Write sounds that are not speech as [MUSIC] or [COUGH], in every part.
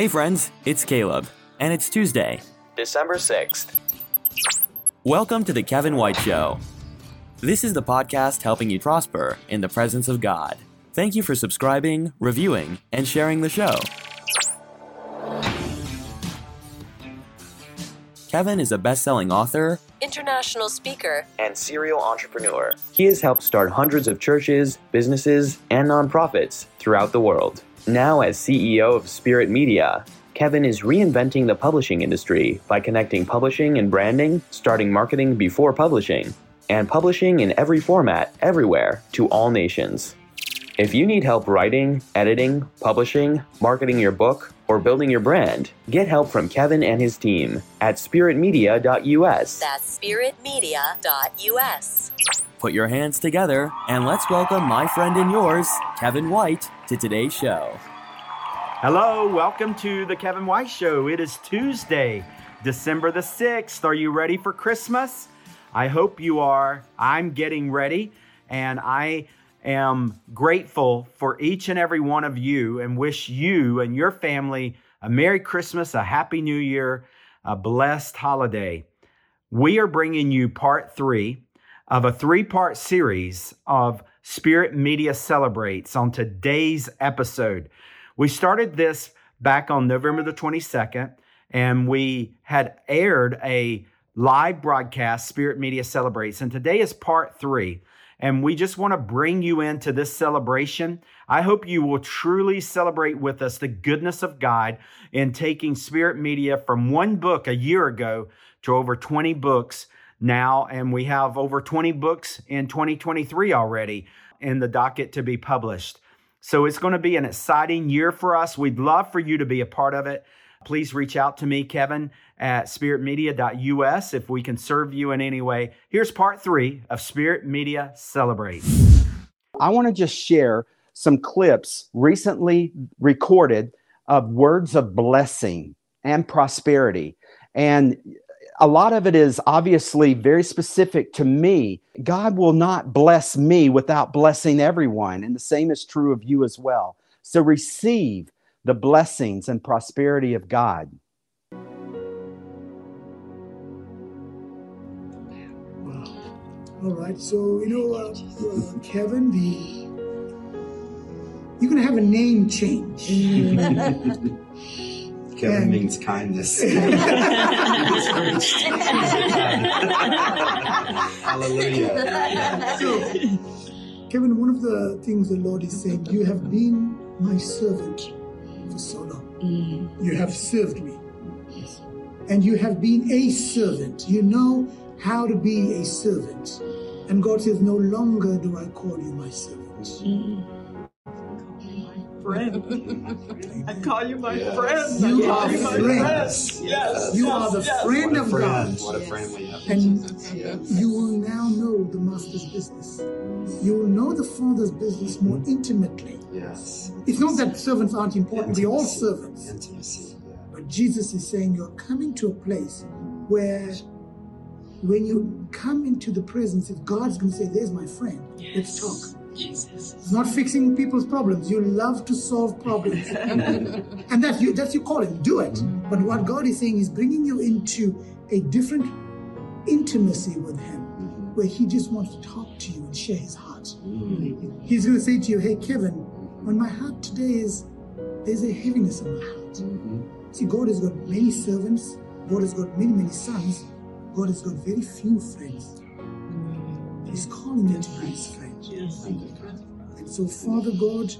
Hey friends, it's Caleb, and it's Tuesday, December 6th. Welcome to the Kevin White Show. This is the podcast helping you prosper in the presence of God. Thank you for subscribing, reviewing, and sharing the show. Kevin is a best selling author, international speaker, and serial entrepreneur. He has helped start hundreds of churches, businesses, and nonprofits throughout the world. Now, as CEO of Spirit Media, Kevin is reinventing the publishing industry by connecting publishing and branding, starting marketing before publishing, and publishing in every format, everywhere, to all nations. If you need help writing, editing, publishing, marketing your book, or building your brand, get help from Kevin and his team at spiritmedia.us. That's spiritmedia.us. Put your hands together and let's welcome my friend and yours, Kevin White, to today's show. Hello, welcome to the Kevin White Show. It is Tuesday, December the 6th. Are you ready for Christmas? I hope you are. I'm getting ready, and I am grateful for each and every one of you and wish you and your family a Merry Christmas, a Happy New Year, a blessed holiday. We are bringing you part three of a three part series of Spirit Media Celebrates on today's episode. We started this back on November the 22nd, and we had aired a live broadcast, Spirit Media Celebrates. And today is part three. And we just want to bring you into this celebration. I hope you will truly celebrate with us the goodness of God in taking Spirit Media from one book a year ago to over 20 books now. And we have over 20 books in 2023 already in the docket to be published. So it's going to be an exciting year for us. We'd love for you to be a part of it. Please reach out to me, Kevin, at spiritmedia.us if we can serve you in any way. Here's part three of Spirit Media Celebrate. I want to just share some clips recently recorded of words of blessing and prosperity. And a lot of it is obviously very specific to me. God will not bless me without blessing everyone. And the same is true of you as well. So receive the blessings and prosperity of God. Wow. All right, so you know, uh, uh, Kevin, the you're gonna have a name change. [LAUGHS] Kevin And- means kindness. [LAUGHS] [LAUGHS] Hallelujah. So, Kevin, one of the things the Lord is saying, you have been my servant for so long. Mm. You have served me. And you have been a servant. You know how to be a servant. And God says, No longer do I call you my servant. Mm. Friend. [LAUGHS] I call you my Yes. friend. You I call are you my friends. friend. Yes. You yes, are the yes. friend of friend. God. What a friend we have. And you will now know the master's business. You will know the father's business more mm-hmm. intimately. Yes. It's not that servants aren't important, we're all servants. Intimacy. Yeah. But Jesus is saying you're coming to a place where when you come into the presence, if God's going to say, There's my friend, let's talk. Jesus. It's not fixing people's problems. You love to solve problems. [LAUGHS] and that's, you, that's your calling. Do it. But what God is saying is bringing you into a different intimacy with Him mm-hmm. where He just wants to talk to you and share His heart. Mm-hmm. He's going to say to you, Hey, Kevin, on my heart today is there's a heaviness in my heart. Mm-hmm. See, God has got many servants, God has got many, many sons, God has got very few friends. He's calling you to be His friend. And so, Father God,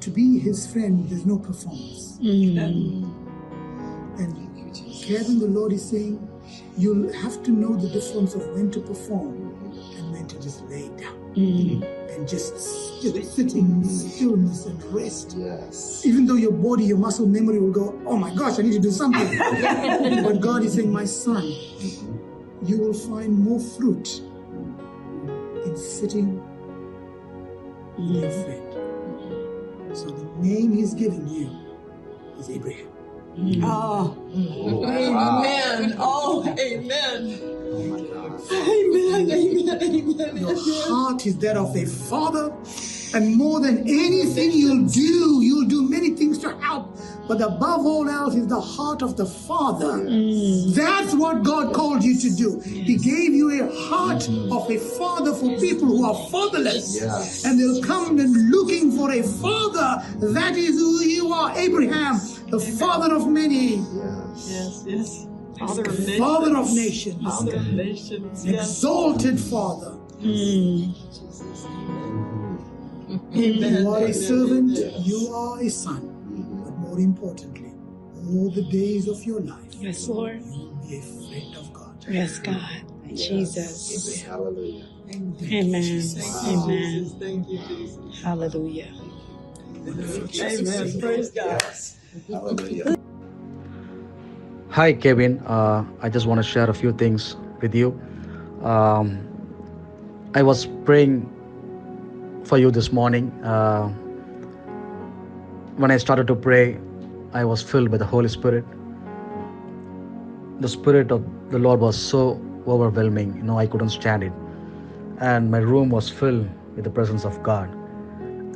to be His friend, there's no performance. Mm. And Kevin, the Lord is saying, you'll have to know the difference of when to perform and when to just lay down mm. and just sit, sit in stillness and rest. Yes. Even though your body, your muscle memory will go, oh my gosh, I need to do something. [LAUGHS] but God is saying, my son, you will find more fruit in sitting with your friend. So the name he's giving you is Abraham. Oh, Oh, amen. Oh, amen. Oh my God. Amen. Amen. Amen. Your heart is that of a father, and more than anything you'll do, you'll do many things to help, but above all else is the heart of the Father. Mm. That's what God called you to do. He gave you a heart mm. of a father for people who are fatherless. Yes. And they'll come and looking for a father. That is who you are, Abraham, the father of many, Yes. Yes, yes. Father of nations. father of nations, Father of nations. Yes. exalted father. Amen. You are a servant, Yes. you are a son. But more importantly, all the days of your life, Yes, Lord. you will be a friend of God. Yes, God. Jesus. Hallelujah. Amen. Thank Amen. Thank you, Jesus. Hallelujah. Amen. Praise God. Hallelujah. Hi, Kevin. Uh, I just want to share a few things with you. Um, I was praying for you this morning. Uh, when I started to pray, I was filled by the Holy Spirit. The Spirit of the Lord was so overwhelming, you know, I couldn't stand it. And my room was filled with the presence of God.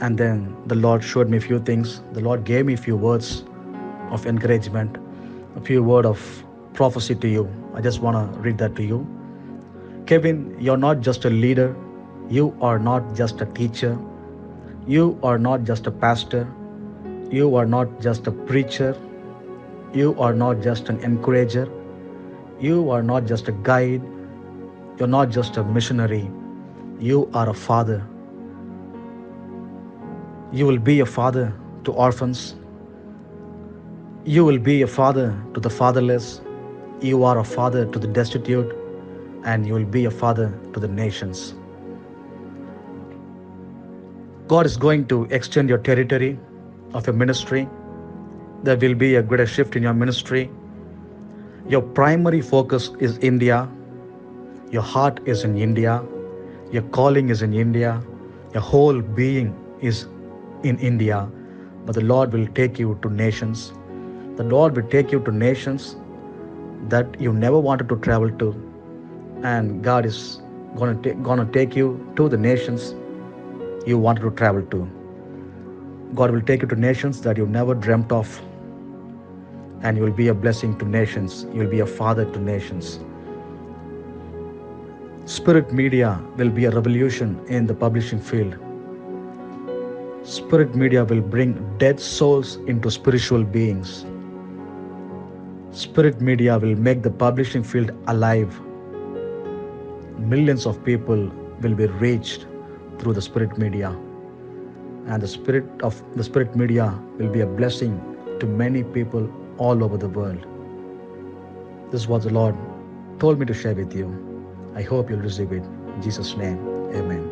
And then the Lord showed me a few things. The Lord gave me a few words of encouragement a few word of prophecy to you. I just want to read that to you. Kevin, you're not just a leader, you are not just a teacher, you are not just a pastor, you are not just a preacher, you are not just an encourager, you are not just a guide, you're not just a missionary, you are a father. You will be a father to orphans, you will be a father to the fatherless. You are a father to the destitute. And you will be a father to the nations. God is going to extend your territory of your ministry. There will be a greater shift in your ministry. Your primary focus is India. Your heart is in India. Your calling is in India. Your whole being is in India. But the Lord will take you to nations the Lord will take you to nations that you never wanted to travel to, and God is gonna gonna take you to the nations you wanted to travel to. God will take you to nations that you never dreamt of, and you will be a blessing to nations. You will be a father to nations. Spirit media will be a revolution in the publishing field. Spirit media will bring dead souls into spiritual beings. Spirit media will make the publishing field alive. Millions of people will be reached through the spirit media. And the spirit of the spirit media will be a blessing to many people all over the world. This is what the Lord told me to share with you. I hope you'll receive it. In Jesus' name, amen.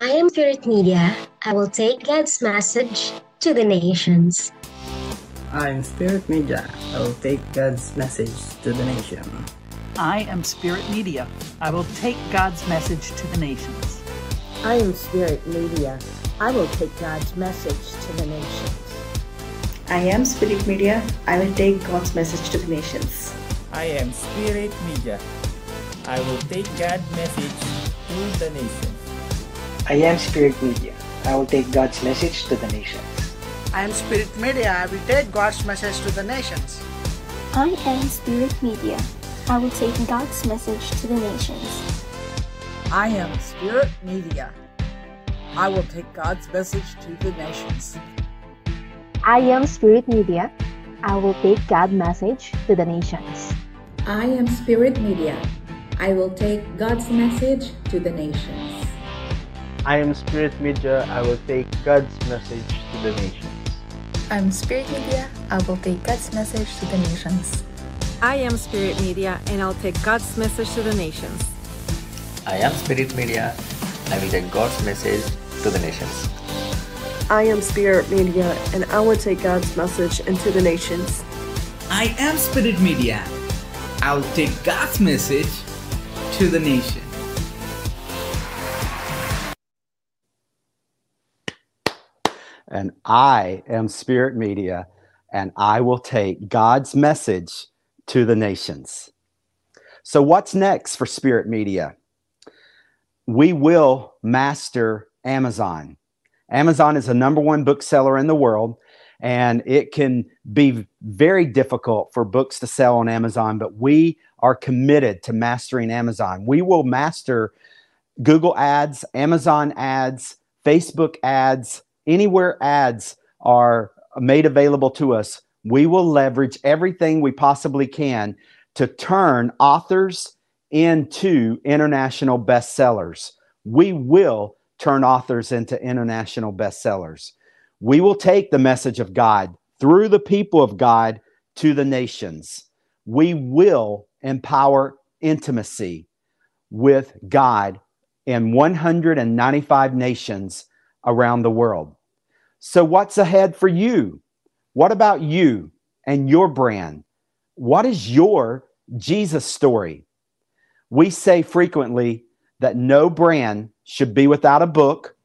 I am Spirit Media. I will take God's message to the nations. I'm Spirit Media. I will take God's message to the nation. I am Spirit Media. I will take God's message to the nations. I am Spirit Media. I will take God's message to the nations. I am Spirit Media. I will take God's message to the nations. I am Spirit Media. I will take God's message to the nations. I am Spirit Media. I will take God's message to the nations. I am Spirit Media. I will take God's message to the nations. I am Spirit Media. I will take God's message to the nations. I am Spirit Media. I will take God's message to the nations. I am Spirit Media. I will take God's message to the nations. I am Spirit Media. I will take God's message to the nations. I am Spirit Media. I will take God's message to the nations. I'm Spirit Media. I will take God's message to the nations. I am Spirit Media and I'll take God's message to the nations. I am Spirit Media. I will take God's message to the nations. I am Spirit Media and I will take God's message into the nations. I am Spirit Media. I will take God's message to the nation. And I am Spirit Media, and I will take God's message to the nations. So, what's next for Spirit Media? We will master Amazon. Amazon is the number one bookseller in the world, and it can be very difficult for books to sell on Amazon, but we are committed to mastering Amazon. We will master Google ads, Amazon ads, Facebook ads, anywhere ads are made available to us. We will leverage everything we possibly can to turn authors into international bestsellers. We will turn authors into international bestsellers. We will take the message of God through the people of God to the nations. We will empower intimacy with God in 195 nations around the world. So, what's ahead for you? What about you and your brand? What is your Jesus story? We say frequently that no brand should be without a book,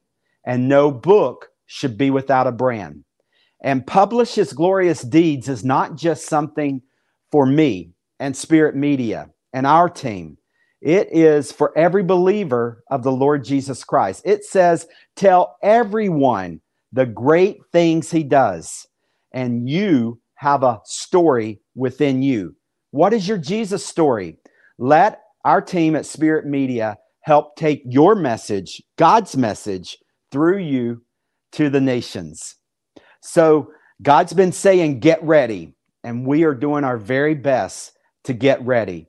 and no book should be without a brand. And publish his glorious deeds is not just something for me and Spirit Media and our team. It is for every believer of the Lord Jesus Christ. It says, Tell everyone the great things he does, and you have a story within you. What is your Jesus story? Let our team at Spirit Media help take your message, God's message, through you to the nations. So, God's been saying, Get ready. And we are doing our very best to get ready.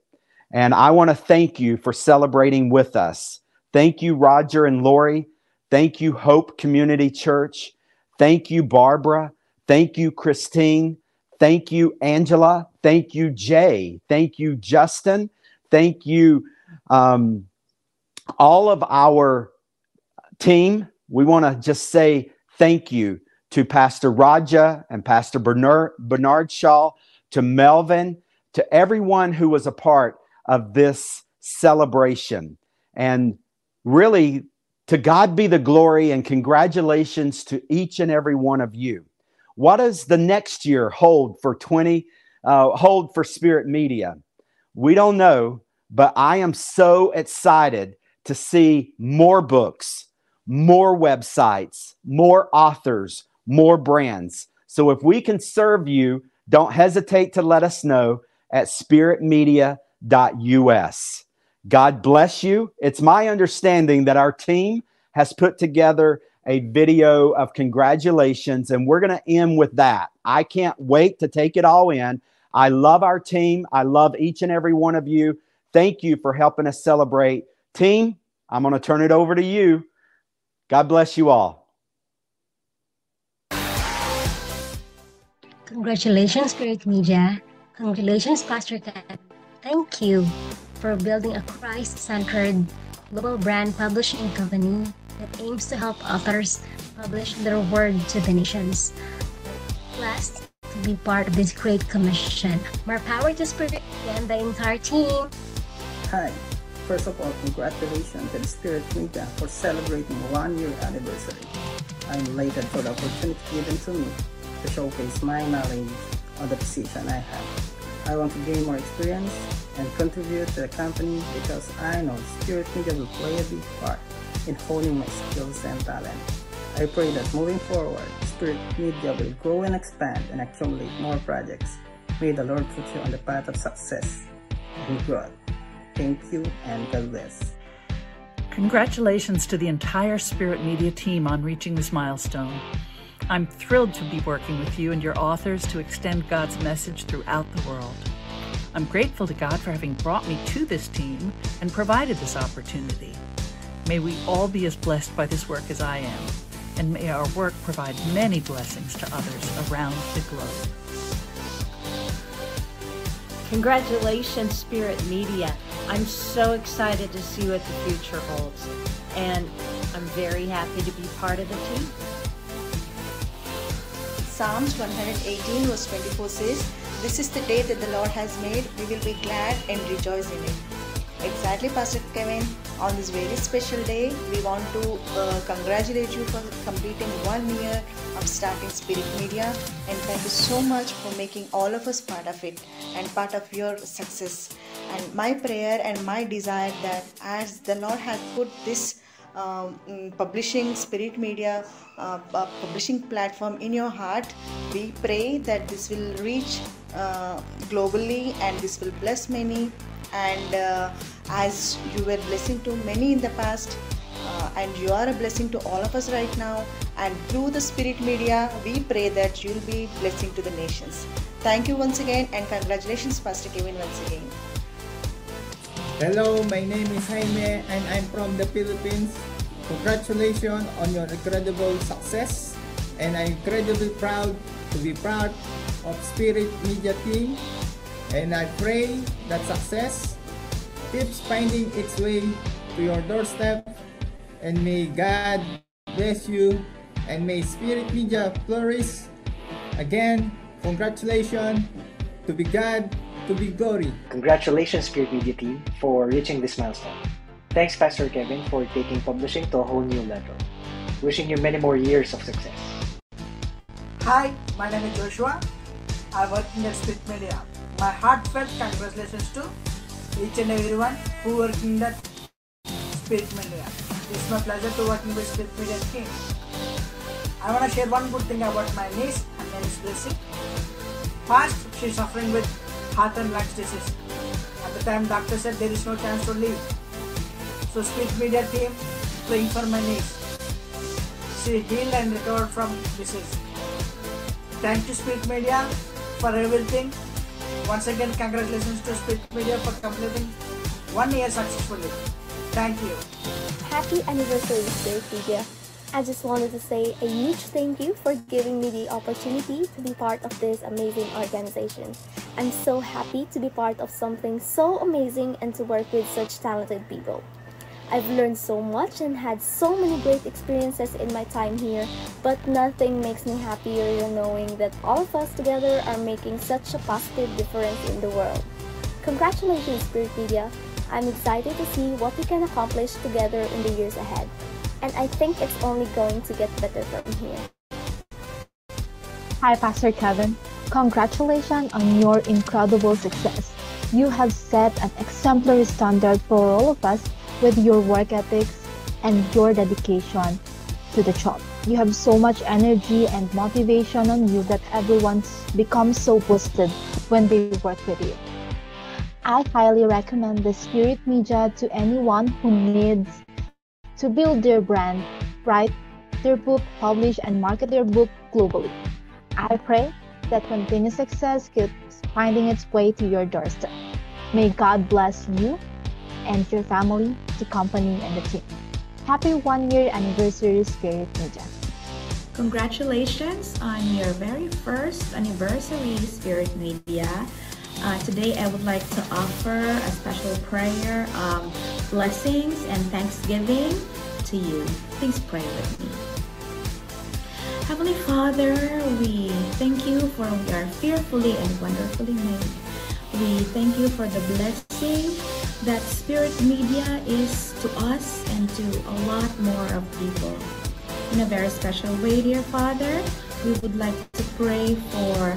And I want to thank you for celebrating with us. Thank you, Roger and Lori. Thank you, Hope Community Church. Thank you, Barbara. Thank you, Christine. Thank you, Angela. Thank you, Jay. Thank you, Justin. Thank you, um, all of our team. We want to just say thank you to Pastor Raja and Pastor Bernard, Bernard Shaw, to Melvin, to everyone who was a part of this celebration. And really, to God be the glory and congratulations to each and every one of you. What does the next year hold for 20 uh, hold for Spirit Media? We don't know, but I am so excited to see more books, more websites, more authors, more brands. So if we can serve you, don't hesitate to let us know at spiritmedia.us. God bless you. It's my understanding that our team has put together a video of congratulations, and we're going to end with that. I can't wait to take it all in. I love our team. I love each and every one of you. Thank you for helping us celebrate. Team, I'm going to turn it over to you. God bless you all. Congratulations, Spirit Media. Congratulations, Pastor Ted. Thank you for building a Christ centered global brand publishing company that aims to help authors publish their word to the nations. Blessed to be part of this great commission. More power to Spirit and the entire team. Hi. First of all, congratulations to the Spirit Media for celebrating one year anniversary. I'm elated for the opportunity given to me to showcase my knowledge on the position I have. I want to gain more experience and contribute to the company because I know Spirit Media will play a big part in honing my skills and talent. I pray that moving forward, Spirit Media will grow and expand and accumulate more projects. May the Lord put you on the path of success and growth. Thank you and God bless. Congratulations to the entire Spirit Media team on reaching this milestone. I'm thrilled to be working with you and your authors to extend God's message throughout the world. I'm grateful to God for having brought me to this team and provided this opportunity. May we all be as blessed by this work as I am, and may our work provide many blessings to others around the globe. Congratulations, Spirit Media. I'm so excited to see what the future holds, and I'm very happy to be part of the team. Psalms 118 verse 24 says, This is the day that the Lord has made. We will be glad and rejoice in it. Exactly, Pastor Kevin. On this very special day, we want to uh, congratulate you for completing one year of starting Spirit Media and thank you so much for making all of us part of it and part of your success. And my prayer and my desire that as the Lord has put this um, publishing Spirit Media uh, uh, publishing platform in your heart. We pray that this will reach uh, globally and this will bless many. And uh, as you were blessing to many in the past, uh, and you are a blessing to all of us right now. And through the Spirit Media, we pray that you'll be blessing to the nations. Thank you once again, and congratulations, Pastor Kevin, once again. Hello, my name is Jaime and I'm from the Philippines. Congratulations on your incredible success and I'm incredibly proud to be part of Spirit Media team and I pray that success keeps finding its way to your doorstep and may God bless you and may Spirit Media flourish. Again, congratulations to be God to be glory. Congratulations, Spirit Media team, for reaching this milestone. Thanks, Pastor Kevin, for taking publishing to a whole new level. Wishing you many more years of success. Hi, my name is Joshua. I'm working at Spirit Media. My heartfelt congratulations to each and everyone who working at Spirit Media. It's my pleasure to working with Spirit Media team. I want to share one good thing about my niece. Her name is Blessing. First, she's suffering with heart and lungs disease. At the time, doctor said there is no chance to live. So, Spirit Media team praying for my niece. She healed and recovered from disease. Thank you, Spirit Media, for everything. Once again, congratulations to Spirit Media for completing one year successfully. Thank you. Happy anniversary, Spirit Media. I just wanted to say a huge thank you for giving me the opportunity to be part of this amazing organization. I'm so happy to be part of something so amazing and to work with such talented people. I've learned so much and had so many great experiences in my time here, but nothing makes me happier than knowing that all of us together are making such a positive difference in the world. Congratulations, Spirit Media! I'm excited to see what we can accomplish together in the years ahead, and I think it's only going to get better from here. Hi, Pastor Kevin. Congratulations on your incredible success. You have set an exemplary standard for all of us with your work ethics and your dedication to the job. You have so much energy and motivation on you that everyone becomes so boosted when they work with you. I highly recommend the Spirit Media to anyone who needs to build their brand, write their book, publish, and market their book globally. I pray that continued success keeps finding its way to your doorstep. May God bless you and your family, the company, and the team. Happy one year anniversary, Spirit Media. Congratulations on your very first anniversary, Spirit Media. Uh, today, I would like to offer a special prayer of blessings and thanksgiving to you. Please pray with me. Heavenly Father, we thank you for we are fearfully and wonderfully made. We thank you for the blessing that Spirit Media is to us and to a lot more of people. In a very special way, dear Father, we would like to pray for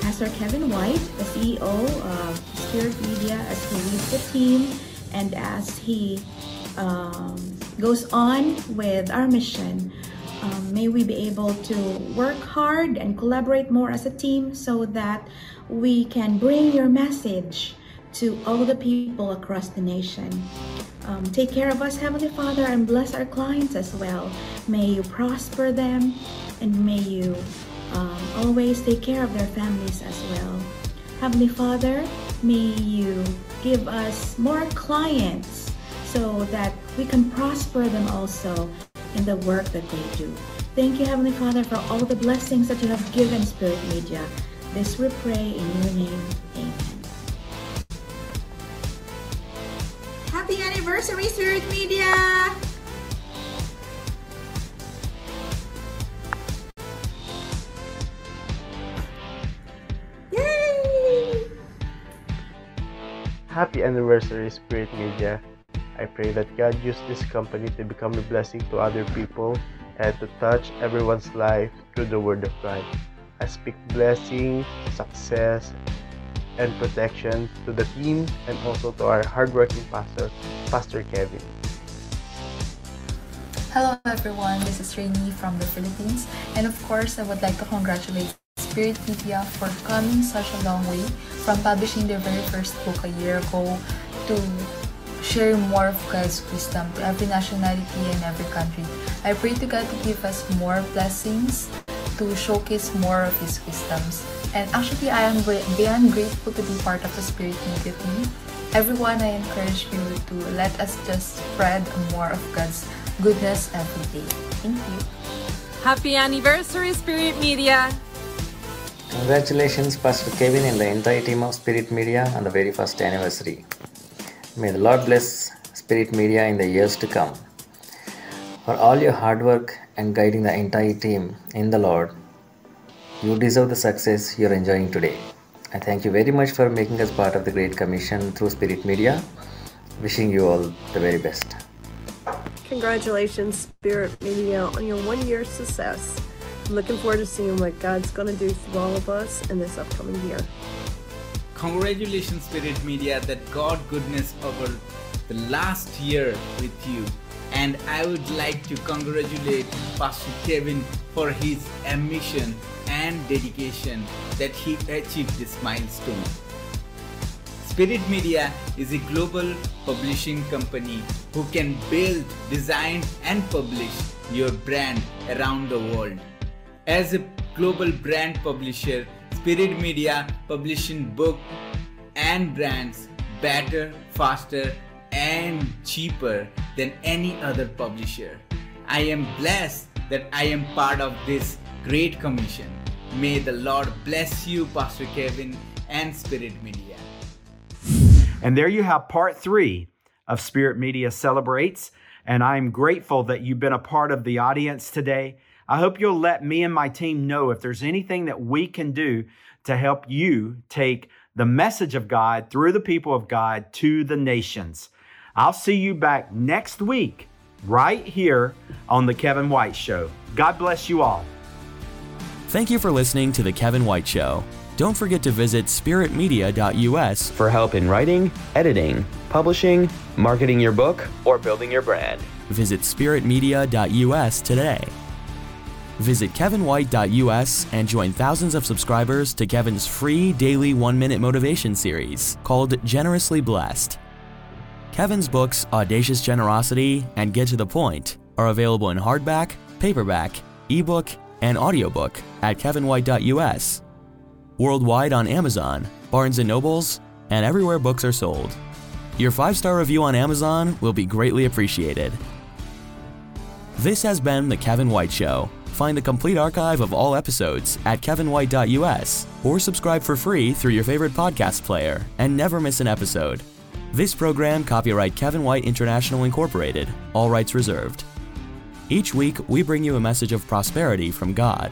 Pastor Kevin White, the CEO of Spirit Media, as he leads the team and as he um, goes on with our mission. Um, may we be able to work hard and collaborate more as a team so that we can bring your message to all the people across the nation. Um, take care of us, Heavenly Father, and bless our clients as well. May you prosper them and may you um, always take care of their families as well. Heavenly Father, may you give us more clients so that we can prosper them also in the work that they do. Thank you, Heavenly Father, for all the blessings that you have given Spirit Media. This we pray in your name. Amen. Media! Happy anniversary, Spirit Media. I pray that God use this company to become a blessing to other people and to touch everyone's life through the Word of God. I speak blessing, success, and protection to the team and also to our hardworking pastor, Pastor Kevin. Hello everyone, this is Rainy from the Philippines, and of course, I would like to congratulate Spirit Media for coming such a long way from publishing their very first book a year ago to sharing more of God's wisdom to every nationality and every country. I pray to God to give us more blessings to showcase more of His wisdoms. And actually, I am beyond grateful to be part of the Spirit Media team. Everyone, I encourage you to let us just spread more of God's goodness every day. Thank you. Happy anniversary, Spirit Media! Congratulations, Pastor Kevin and the entire team of Spirit Media on the very first anniversary. May the Lord bless Spirit Media in the years to come. For all your hard work and guiding the entire team in the Lord, you deserve the success you're enjoying today. I thank you very much for making us part of the Great Commission through Spirit Media. Wishing you all the very best. Congratulations, Spirit Media, on your one year success. I'm looking forward to seeing what God's going to do through all of us in this upcoming year. Congratulations, Spirit Media, that God goodness over the last year with you. And I would like to congratulate Pastor Kevin for his ambition and dedication that he achieved this milestone. Spirit Media is a global publishing company who can build, design, and publish your brand around the world. As a global brand publisher, Spirit Media publishing book and brands better, faster, and cheaper than any other publisher. I am blessed that I am part of this great commission. May the Lord bless you, Pastor Kevin and Spirit Media. And there you have part three of Spirit Media Celebrates. And I'm grateful that you've been a part of the audience today. I hope you'll let me and my team know if there's anything that we can do to help you take the message of God through the people of God to the nations. I'll see you back next week right here on The Kevin White Show. God bless you all. Thank you for listening to The Kevin White Show. Don't forget to visit spiritmedia.us for help in writing, editing, publishing, marketing your book, or building your brand. Visit spiritmedia.us today. Visit kevinwhite.us and join thousands of subscribers to Kevin's free daily one minute motivation series called Generously Blessed. Kevin's books, Audacious Generosity and Get to the Point, are available in hardback, paperback, ebook, and audiobook at kevinwhite.us. Worldwide on Amazon, Barnes & Nobles, and everywhere books are sold. Your five-star review on Amazon will be greatly appreciated. This has been The Kevin White Show. Find the complete archive of all episodes at kevinwhite.us or subscribe for free through your favorite podcast player and never miss an episode. This program copyright Kevin White International Incorporated, all rights reserved. Each week, we bring you a message of prosperity from God.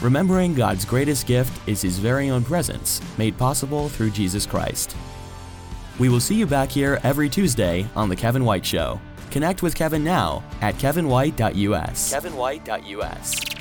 Remembering God's greatest gift is His very own presence, made possible through Jesus Christ. We will see you back here every Tuesday on The Kevin White Show. Connect with Kevin now at kevinwhite.us. kevinwhite.us.